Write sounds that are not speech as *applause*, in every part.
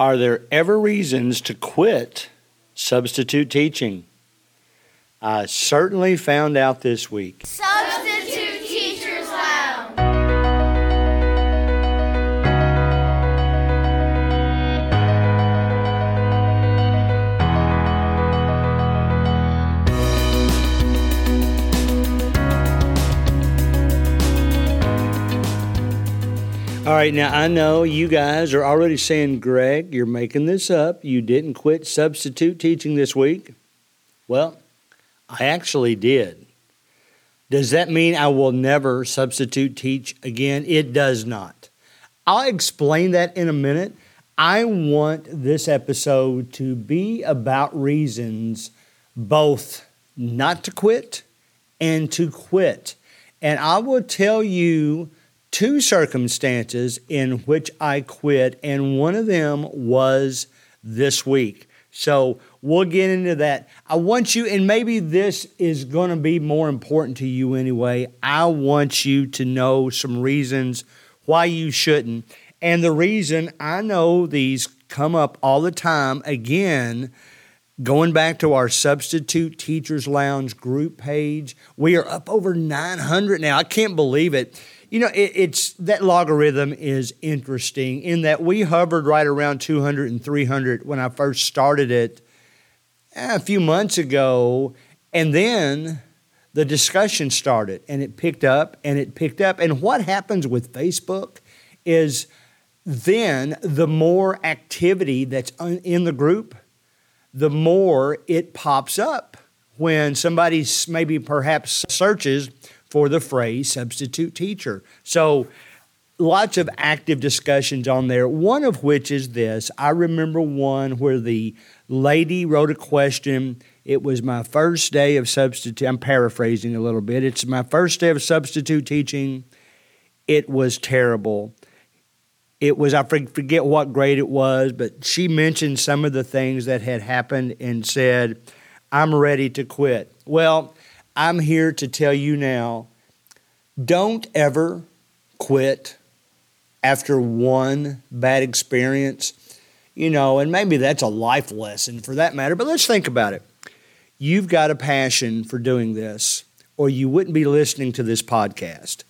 Are there ever reasons to quit substitute teaching? I certainly found out this week. Substitute All right, now I know you guys are already saying, Greg, you're making this up. You didn't quit substitute teaching this week. Well, I actually did. Does that mean I will never substitute teach again? It does not. I'll explain that in a minute. I want this episode to be about reasons both not to quit and to quit. And I will tell you two circumstances in which I quit, and one of them was this week. So we'll get into that. I want you, and maybe this is going to be more important to you anyway. I want you to know some reasons why you shouldn't. And the reason I know these come up all the time, again, going back to our Substitute Teachers Lounge group page, we are up over 900 now. I can't believe it you know, it, it's that logarithm is interesting in that we hovered right around 200 and 300 when I first started it eh, a few months ago. And then the discussion started and it picked up and it picked up. And what happens with Facebook is then the more activity that's in the group, the more it pops up when somebody maybe perhaps searches for the phrase substitute teacher. So, lots of active discussions on there, one of which is this. I remember one where the lady wrote a question. It was my first day of substitute. I'm paraphrasing a little bit. It's my first day of substitute teaching. It was terrible. It was, I forget what grade it was, but she mentioned some of the things that had happened and said, I'm ready to quit. Well, I'm here to tell you now don't ever quit after one bad experience. You know, and maybe that's a life lesson for that matter, but let's think about it. You've got a passion for doing this, or you wouldn't be listening to this podcast.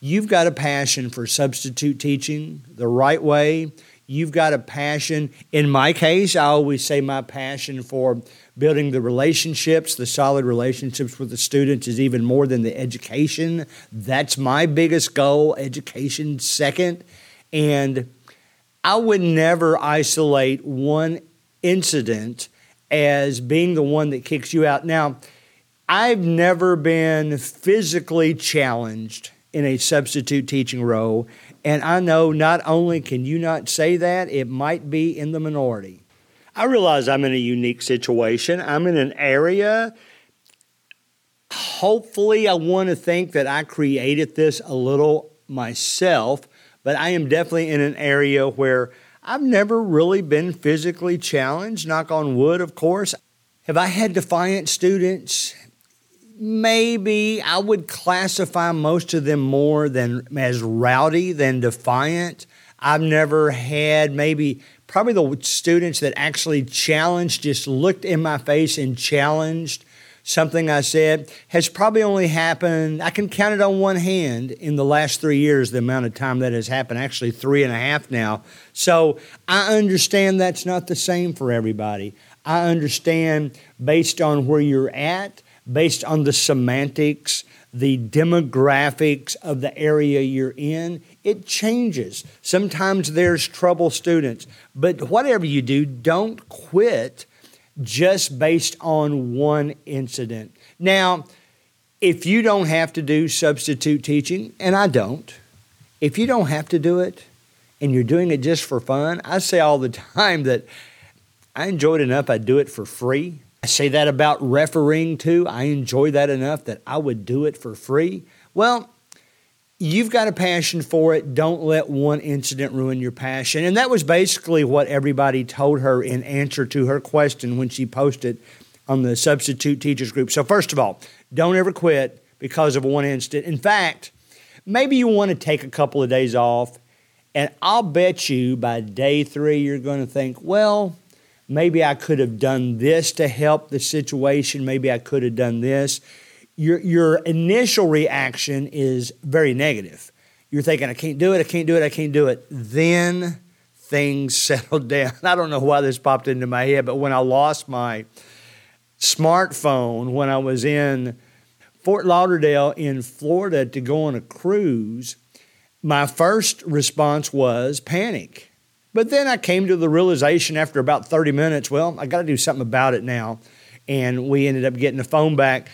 You've got a passion for substitute teaching the right way. You've got a passion. In my case, I always say my passion for building the relationships, the solid relationships with the students is even more than the education. That's my biggest goal, education second. And I would never isolate one incident as being the one that kicks you out. Now, I've never been physically challenged in a substitute teaching role. And I know not only can you not say that, it might be in the minority. I realize I'm in a unique situation. I'm in an area. Hopefully, I want to think that I created this a little myself, but I am definitely in an area where I've never really been physically challenged, knock on wood, of course. Have I had defiant students? Maybe I would classify most of them more than as rowdy than defiant. I've never had maybe probably the students that actually challenged, just looked in my face and challenged something I said, has probably only happened, I can count it on one hand in the last three years, the amount of time that has happened, actually three and a half now. So I understand that's not the same for everybody. I understand based on where you're at, based on the semantics, the demographics of the area you're in, it changes. Sometimes there's trouble students, but whatever you do, don't quit just based on one incident. Now, if you don't have to do substitute teaching, and I don't, if you don't have to do it and you're doing it just for fun, I say all the *laughs* time that I enjoy it enough, I do it for free. I say that about refereeing too. I enjoy that enough that I would do it for free. Well, you've got a passion for it. Don't let one incident ruin your passion. And that was basically what everybody told her in answer to her question when she posted on the substitute teachers group. So, first of all, don't ever quit because of one incident. In fact, maybe you want to take a couple of days off And I'll bet you by day three, you're going to think, well, maybe I could have done this to help the situation. Maybe I could have done this. Your, your initial reaction is very negative. You're thinking, I can't do it, I can't do it, I can't do it. Then things *laughs* settled down. I don't know why this popped into my head, but when I lost my smartphone, when I was in Fort Lauderdale in Florida to go on a cruise, my first response was panic. But then I came to the realization after about 30 minutes, well, I got to do something about it now. And we ended up getting the phone back.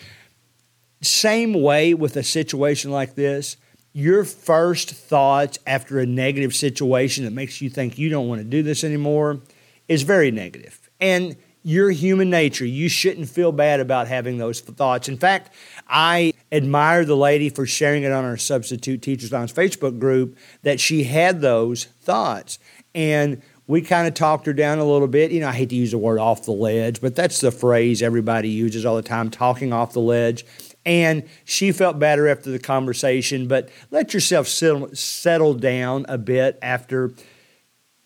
Same way with a situation like this, your first thoughts after a negative situation that makes you think you don't want to do this anymore is very negative. And your human nature. You shouldn't feel bad about having those thoughts. In fact, I admire the lady for sharing it on our Substitute Teachers Lounge Facebook group that she had those thoughts. And we kind of talked her down a little bit. You know, I hate to use the word off the ledge, but that's the phrase everybody uses all the time talking off the ledge. And she felt better after the conversation, but let yourself settle down a bit after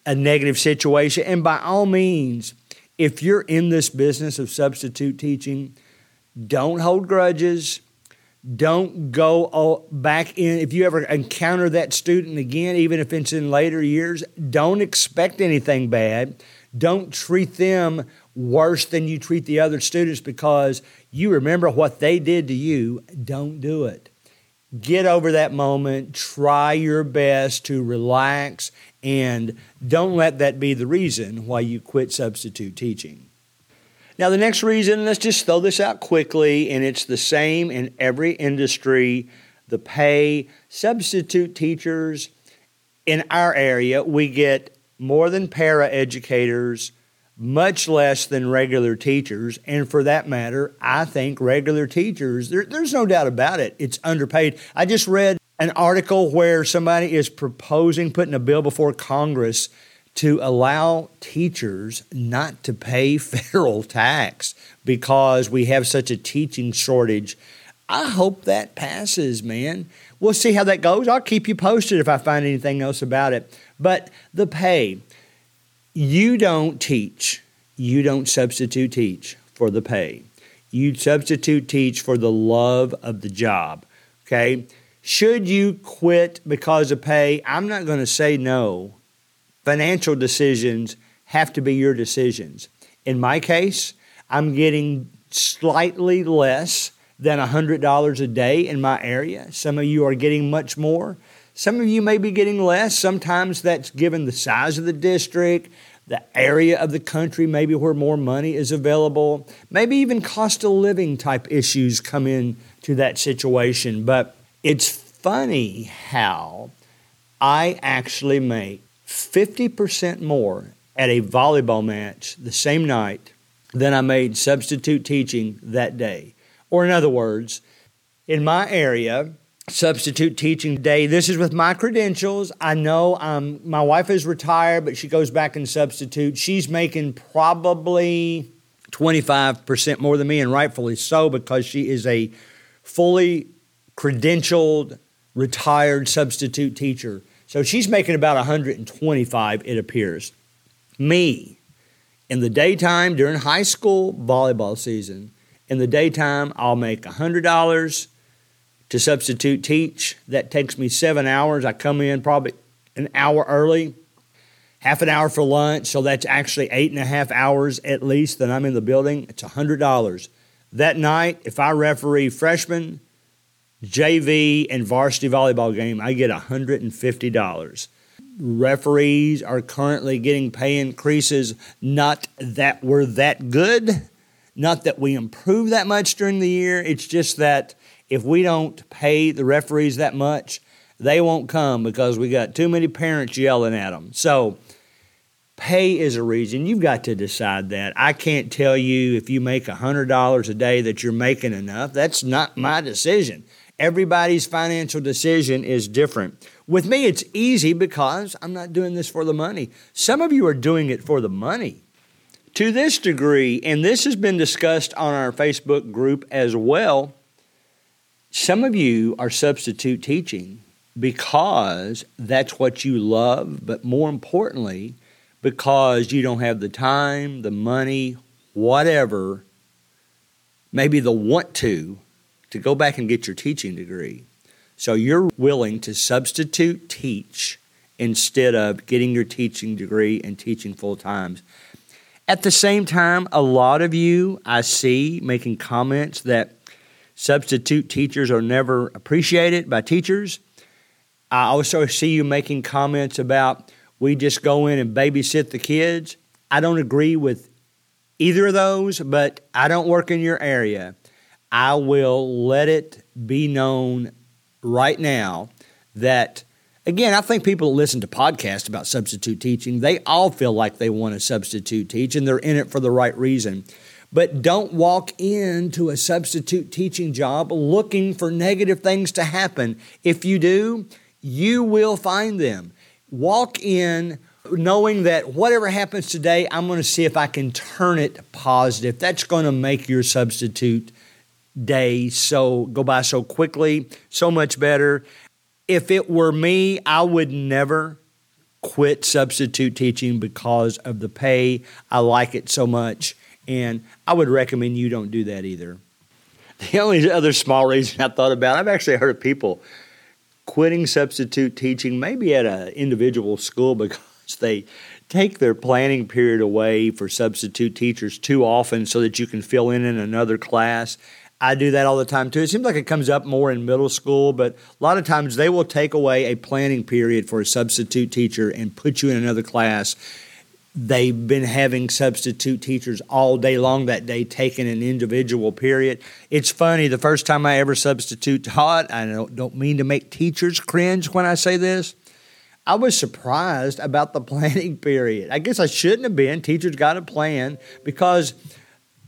a negative situation. And by all means, if you're in this business of substitute teaching, don't hold grudges. Don't go back in. If you ever encounter that student again, even if it's in later years, don't expect anything bad. Don't treat them worse than you treat the other students because you remember what they did to you. Don't do it. Get over that moment. Try your best to relax and don't let that be the reason why you quit substitute teaching. Now, the next reason, let's just throw this out quickly, and it's the same in every industry the pay. Substitute teachers in our area, we get more than para educators, much less than regular teachers. And for that matter, I think regular teachers, there, there's no doubt about it, it's underpaid. I just read an article where somebody is proposing putting a bill before Congress to allow teachers not to pay *laughs* federal tax because we have such a teaching shortage. I hope that passes, man. We'll see how that goes. I'll keep you posted if I find anything else about it. But the pay, you don't teach, you don't substitute teach for the pay. You substitute teach for the love of the job. Okay? Should you quit because of pay? I'm not going to say no. Financial decisions have to be your decisions. In my case, I'm getting slightly less than $100 a day in my area. Some of you are getting much more. Some of you may be getting less. Sometimes that's given the size of the district, the area of the country, maybe where more money is available. Maybe even cost of living type issues come in to that situation. But it's funny how I actually make 50% more at a volleyball match the same night than I made substitute teaching that day. Or, in other words, in my area, substitute teaching day. This is with my credentials. I know um, my wife is retired, but she goes back and substitute. She's making probably 25% more than me, and rightfully so, because she is a fully credentialed, retired substitute teacher. So she's making about 125, it appears. Me, in the daytime during high school volleyball season, in the daytime, I'll make $100 to substitute teach. That takes me seven hours. I come in probably an hour early, half an hour for lunch. So that's actually eight and a half hours at least that I'm in the building. It's $100. That night, if I referee freshman, JV, and varsity volleyball game, I get $150. Referees are currently getting pay increases, not that we're that good, not that we improve that much during the year. It's just that if we don't pay the referees that much, they won't come because we got too many parents yelling at them. So, pay is a reason. You've got to decide that. I can't tell you if you make $100 a day that you're making enough. That's not my decision. Everybody's financial decision is different. With me, it's easy because I'm not doing this for the money. Some of you are doing it for the money. To this degree, and this has been discussed on our Facebook group as well, some of you are substitute teaching because that's what you love, but more importantly, because you don't have the time, the money, whatever, maybe the want to, to go back and get your teaching degree. So you're willing to substitute teach instead of getting your teaching degree and teaching full time. At the same time, a lot of you I see making comments that substitute teachers are never appreciated by teachers. I also see you making comments about we just go in and babysit the kids. I don't agree with either of those, but I don't work in your area. I will let it be known right now that again, I think people listen to podcasts about substitute teaching, they all feel like they want to substitute teach and they're in it for the right reason. But don't walk into a substitute teaching job looking for negative things to happen. If you do, you will find them. Walk in knowing that whatever happens today, I'm going to see if I can turn it positive. That's going to make your substitute day so go by so quickly, so much better. If it were me, I would never quit substitute teaching because of the pay. I like it so much, and I would recommend you don't do that either. The only other small reason I thought about, I've actually heard of people quitting substitute teaching, maybe at an individual school *laughs* because they take their planning period away for substitute teachers too often so that you can fill in in another class. I do that all the time too. It seems like it comes up more in middle school, but a lot of times they will take away a planning period for a substitute teacher and put you in another class. They've been having substitute teachers all day long that day taking an individual period. It's funny the first time i ever substitute taught i don't, mean to make teachers cringe when i say this i was surprised about the *laughs* planning period. I guess i shouldn't have been. Teachers got a plan because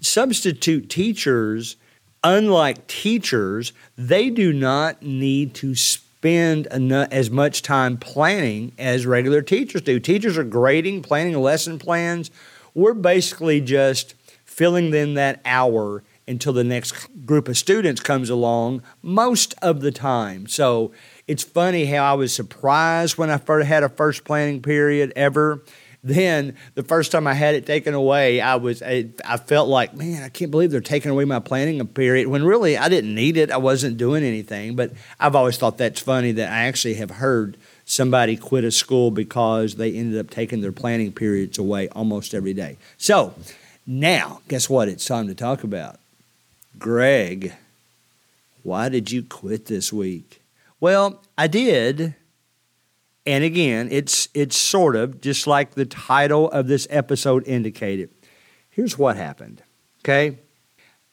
substitute teachers unlike teachers they do not need to spend as much time planning as regular teachers do. Teachers are grading, planning lesson plans. We're basically just filling in that hour until the next group of students comes along most of the time. So it's funny how I was surprised when I first had a first planning period ever then the first time I had it taken away, I was I, I, felt like, man, I can't believe they're taking away my planning period. When really I didn't need it. I wasn't doing anything. But I've always thought that's funny that I actually have heard somebody quit a school because they ended up taking their planning periods away almost every day. So now, guess what? It's time to talk about Greg. Why did you quit this week? Well, I did and again, it's it's sort of just like the title of this episode indicated. Here's what happened. Okay?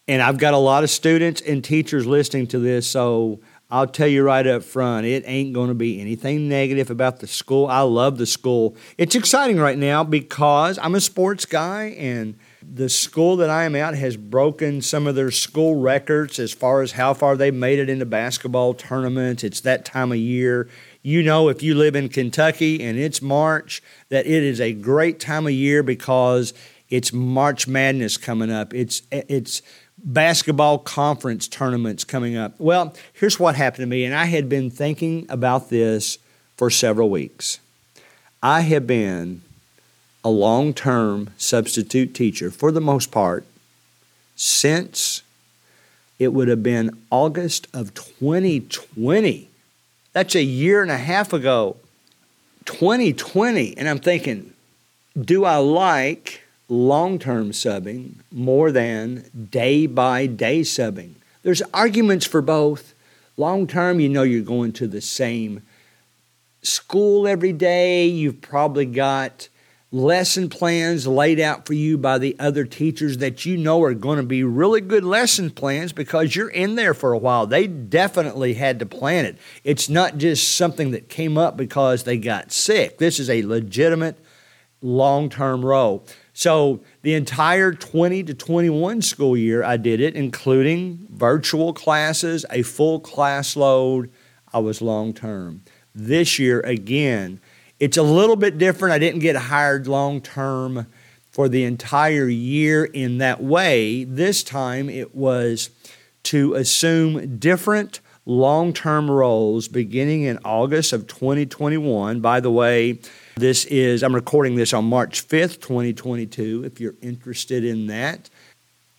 And I've got a lot of students and teachers listening to this, so I'll tell you right up front, it ain't going to be anything negative about the school. I love the school. It's exciting right now because I'm a sports guy and the school that I am at has broken some of their school records as far as how far they've made it into basketball tournaments. It's that time of year you know if you live in Kentucky and it's March that it is a great time of year because it's March Madness coming up. It's it's basketball conference tournaments coming up. Well, here's what happened to me and I had been thinking about this for several weeks. I have been a long-term substitute teacher for the most part since it would have been August of 2020 that's a year and a half ago, 2020. And I'm thinking, do I like long term subbing more than day by day subbing? There's arguments for both. Long term, you know you're going to the same school every day. You've probably got lesson plans laid out for you by the other teachers that you know are going to be really good lesson plans because you're in there for a while. They definitely had to plan it. It's not just something that came up because they got sick. This is a legitimate long term role. So, the entire 20 to 21 school year, I did it, including virtual classes, a full class load. I was long term. This year, again, it's a little bit different. I didn't get hired long term for the entire year in that way. This time it was to assume different long term roles beginning in August of 2021. By the way, this is, I'm recording this on March 5th, 2022, if you're interested in that.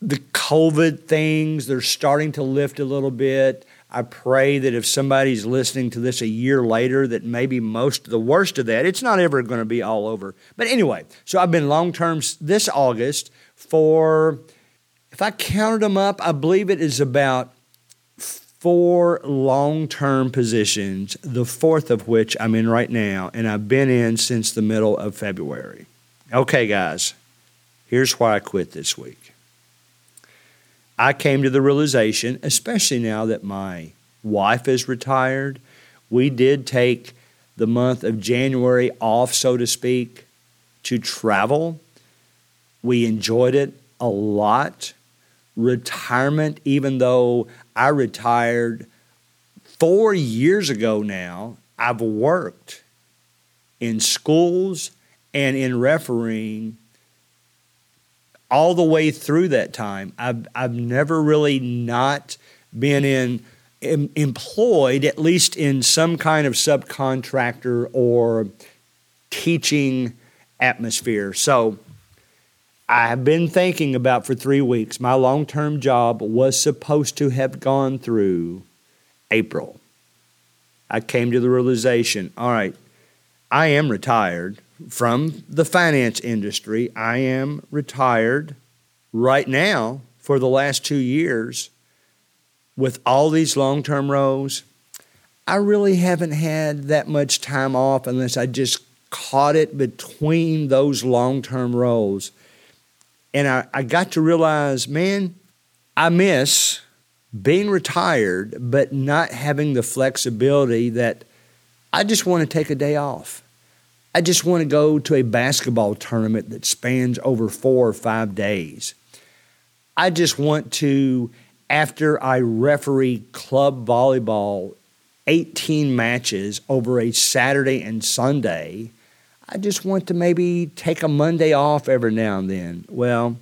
The COVID things, they're starting to lift a little bit. I pray that if somebody's listening to this a year later, that maybe most the worst of that, it's not ever going to be all over. But anyway, so I've been long term this August for, if I counted them up, I believe it is about four long term positions, the fourth of which I'm in right now, and I've been in since the middle of February. Okay, guys, here's why I quit this week. I came to the realization, especially now that my wife is retired, we did take the month of January off, so to speak, to travel. We enjoyed it a lot. Retirement, even though I retired four years ago now, I've worked in schools and in refereeing all the way through that time. I've, I've never really not been in em, employed, at least in some kind of subcontractor or teaching atmosphere. So I have been thinking about for three weeks. My long term job was supposed to have gone through April. I came to the realization all right, I am retired from the finance industry. I am retired right now for the last two years with all these long term roles. I really haven't had that much time off unless I just caught it between those long term roles. And I, I got to realize, man, I miss being retired, but not having the flexibility that I just want to take a day off. I just want to go to a basketball tournament that spans over four or five days. I just want to, after I referee club volleyball 18 matches over a Saturday and Sunday, I just want to maybe take a Monday off every now and then. Well,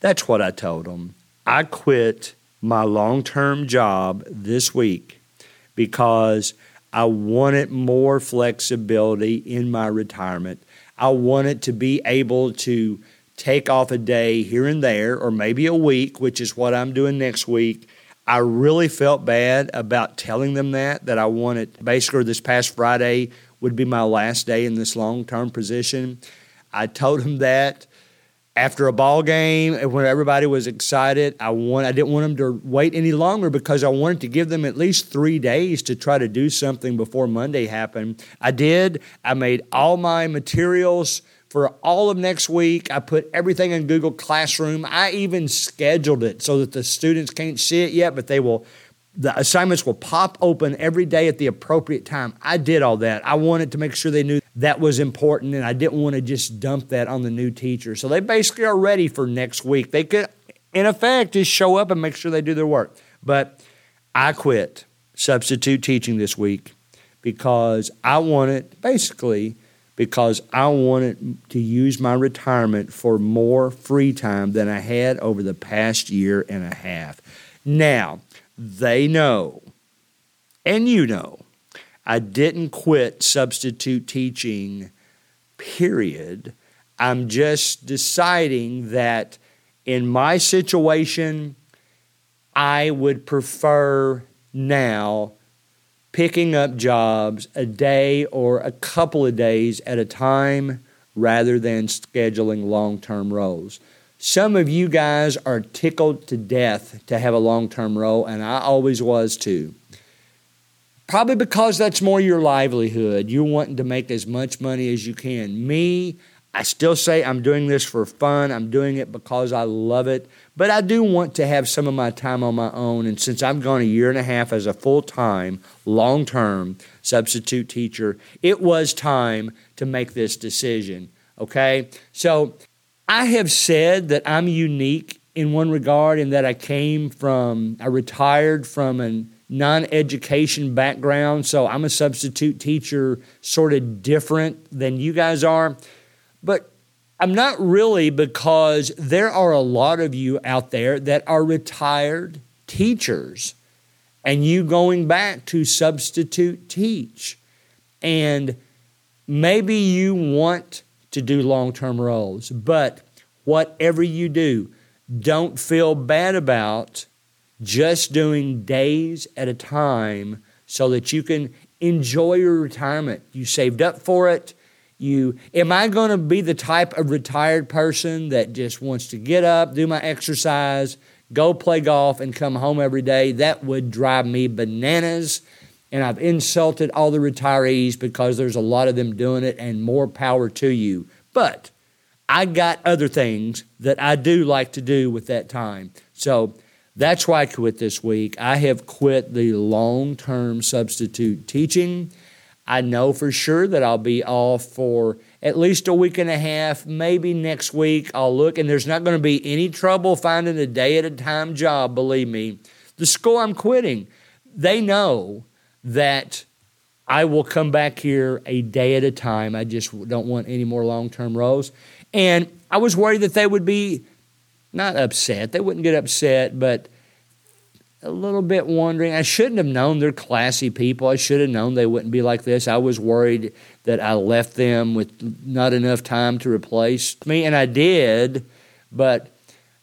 that's what I told them. I quit my long term job this week because I wanted more flexibility in my retirement. I wanted to be able to take off a day here and there, or maybe a week, which is what I'm doing next week. I really felt bad about telling them that, that I wanted basically this past Friday would be my last day in this long term position. I told them that after a ball game when everybody was excited i want i didn't want them to wait any longer because i wanted to give them at least three days to try to do something before monday happened i did i made all my materials for all of next week i put everything in google classroom i even scheduled it so that the students can't see it yet but they will the assignments will pop open every day at the appropriate time. I did all that. I wanted to make sure they knew that was important and I didn't want to just dump that on the new teacher. So they basically are ready for next week. They could, in effect, just show up and make sure they do their work. But I quit substitute teaching this week because I wanted, basically, because I wanted to use my retirement for more free time than I had over the past year and a half. Now, they know, and you know, I didn't quit substitute teaching, period. I'm just deciding that in my situation, I would prefer now picking up jobs a day or a couple of days at a time rather than scheduling long term roles. Some of you guys are tickled to death to have a long term role, and I always was too. Probably because that's more your livelihood. You're wanting to make as much money as you can. Me, I still say I'm doing this for fun. I'm doing it because I love it. But I do want to have some of my time on my own. And since I've gone a year and a half as a full time, long term substitute teacher, it was time to make this decision. Okay? So I have said that I'm unique in one regard in that I came from, I retired from a non education background, so I'm a substitute teacher, sort of different than you guys are. But I'm not really because there are a lot of you out there that are retired teachers. and you going back to substitute teach. And maybe you want to do long term roles, but whatever you do, don't feel bad about just doing days at a time so that you can enjoy your retirement. You saved up for it. You am I going to be the type of retired person that just wants to get up, do my exercise, go play golf and come home every day? That would drive me bananas. And I've insulted all the retirees because there's a lot of them doing it and more power to you. But I got other things that I do like to do with that time. So that's why I quit this week. I have quit the long term substitute teaching. I know for sure that I'll be off for at least a week and a half, maybe next week. I'll look, and there's not going to be any trouble finding a day at a time job, believe me. The school I'm quitting, they know that I will come back here a day at a time. I just don't want any more long term roles. And I was worried that they would be not upset, they wouldn't get upset, but a little bit wondering. I shouldn't have known they're classy people. I should have known they wouldn't be like this. I was worried that I left them with not enough time to replace me, and I did, but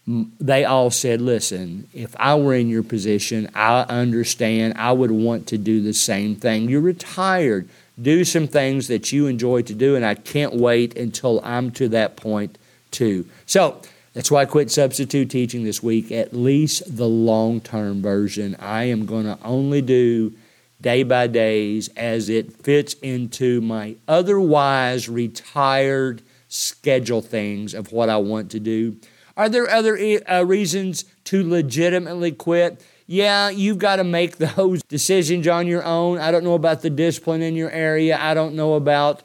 they all said, listen, if I were in your position, I understand. I would want to do the same thing. You're retired. Do some things that you enjoy to do, and I can't wait until I'm to that point, too. So that's why I quit substitute teaching this week, at least the long term version. I am going to only do day by days as it fits into my otherwise retired schedule things of what I want to do. Are there other uh, reasons to legitimately quit? Yeah, you've got to make *laughs* those decisions on your own. I don't know about the discipline in your area. I don't know about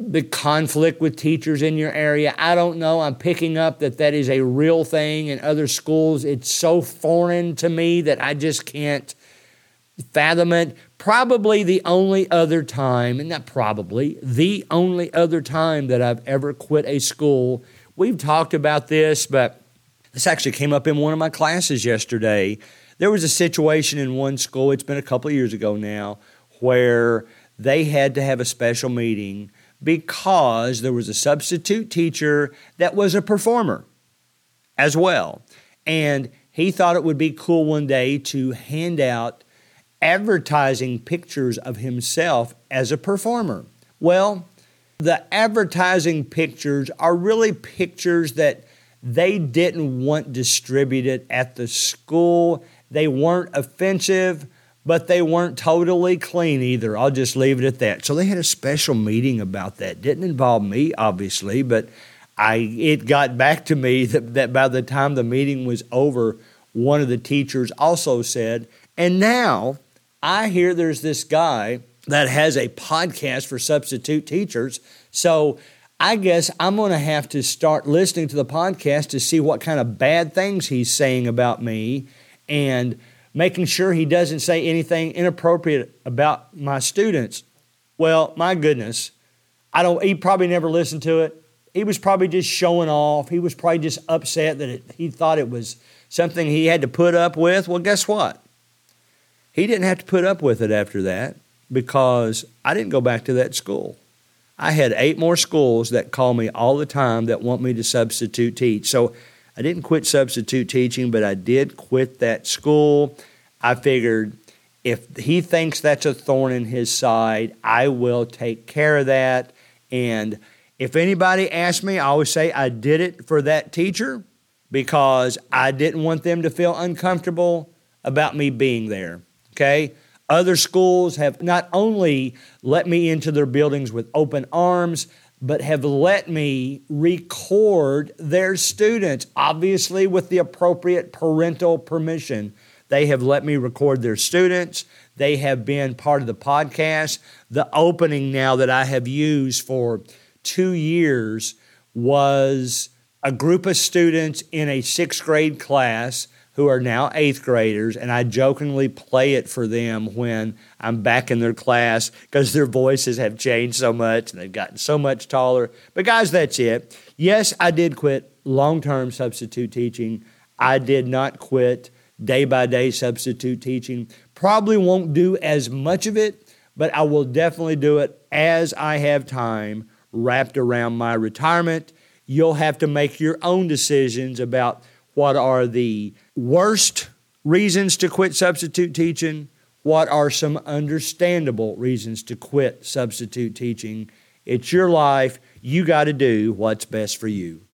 the conflict with teachers in your area. I don't know. I'm picking up that that is a real thing in other schools. It's so foreign to me that I just can't fathom it. Probably the only other time, and not probably, the only other time that I've ever quit a school We've talked about this, but this actually came up in one of my classes yesterday. There was a situation in one school, it's been a couple of years ago now, where they had to have a special meeting because there was a substitute teacher that was a performer as well. And he thought it would be cool one day to hand out advertising pictures of himself as a performer. Well, the advertising pictures are really pictures that they didn't want distributed at the school. They weren't offensive, but they weren't totally clean either. I'll just leave it at that. So they had a special meeting about that. Didn't involve me, obviously, but I it got back to me that, that by the time the meeting was over, one of the teachers also said, and now I hear there's this guy that has a podcast for substitute teachers. So I guess I'm going to have to start listening to the podcast to see what kind of bad things he's saying about me and making sure he doesn't say anything inappropriate about my students. Well, my goodness, I don't he probably never listened to it. He was probably just showing off. He was probably just upset that it, he thought it was something he had to put up with. Well, guess what? He didn't have to put up with it after that because I didn't go back to that school. I had eight more schools that call me all the time that want me to substitute teach. So I didn't quit substitute teaching, but I did quit that school. I figured if he thinks that's a thorn in his side, I will take care of that. And if anybody asks me, I always say I did it for that teacher because I didn't want them to feel uncomfortable about me being there. Okay? Other schools have not only let me into their buildings with open arms, but have let me record their students, obviously with the appropriate parental permission. They have let me record their students. They have been part of the podcast. The opening now that I have used for two years was a group of students in a sixth grade class who are now eighth graders, and I jokingly play it for them when I'm back in their class because their voices have changed so much and they've gotten so much taller. But, guys, that's it. Yes, I did quit long term substitute teaching. I did not quit day by day substitute teaching. Probably won't do as much of it, but I will definitely do it as I have time wrapped around my retirement. You'll have to make your own decisions about what are the worst reasons to quit substitute teaching, what are some understandable reasons to quit substitute teaching. It's your life. You got to do what's best for you.